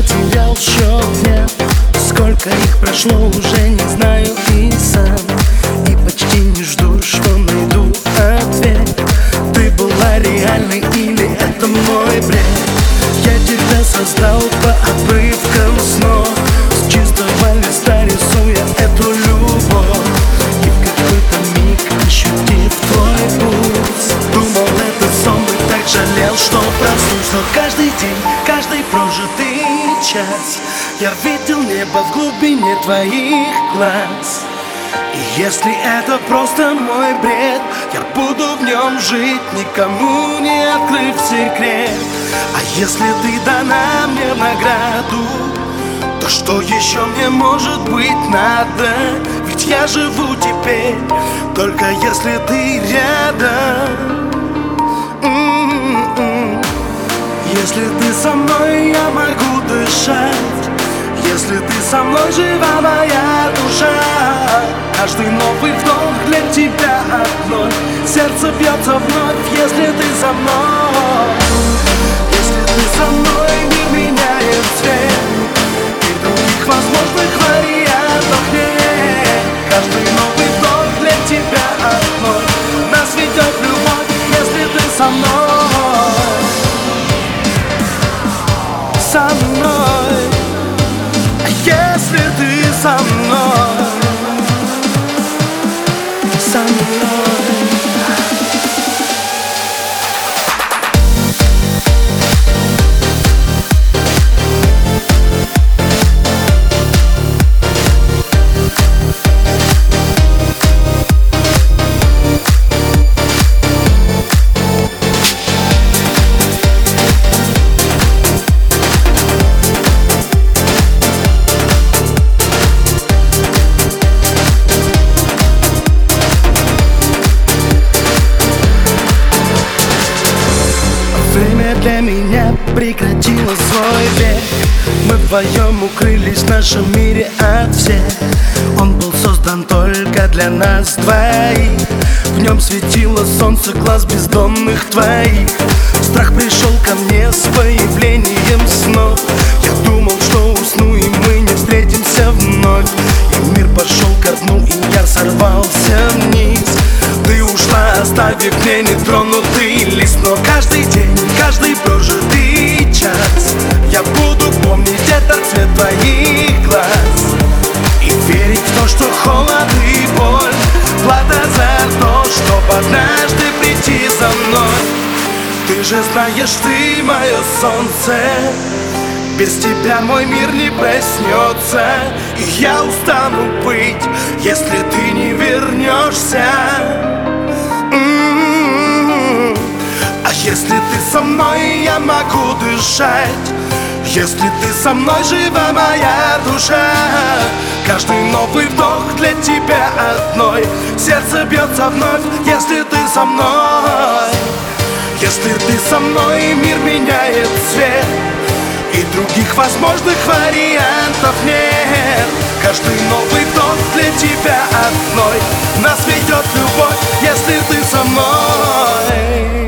потерял счет дня Сколько их прошло, уже не знаю и сам. И почти не жду, что найду ответ. Ты была реальной или это мой бред? Я тебя создал по обрывкам снов. С чистого листа рисуя эту любовь. И в какой-то миг ощутив твой пульс. Думал это сон и так жалел, что проснулся каждый день, каждый прожитый час Я видел небо в глубине твоих глаз и если это просто мой бред Я буду в нем жить, никому не открыв секрет А если ты дана мне в награду То что еще мне может быть надо? Ведь я живу теперь, только если ты рядом. Если ты со мной, я могу дышать. Если ты со мной, жива моя душа. Каждый новый вдох для тебя одной. Сердце бьется вновь, со Для меня прекратило свой бег Мы вдвоем укрылись в нашем мире от всех. Он был создан только для нас двоих. В нем светило солнце глаз бездомных твоих. Страх пришел ко мне с появлением снов. Я думал, что усну и мы не встретимся вновь. И мир пошел ко дну, и я сорвался вниз. Ты ушла, оставив мне нетронутый лист Но каждый каждый прожитый час. Я буду помнить этот цвет твоих глаз. И верить в то, что холод и боль. Плата за то, чтоб однажды прийти за мной. Ты же знаешь, ты мое солнце. Без тебя мой мир не проснется. И я устану быть, если ты не вернешься мной, я могу дышать. Если ты со мной, жива моя душа. Каждый новый вдох для тебя одной. Сердце бьется вновь, если ты со мной. Если ты со мной, мир меняет цвет. И других возможных вариантов нет. Каждый новый вдох для тебя одной. Нас ведет любовь, если ты со мной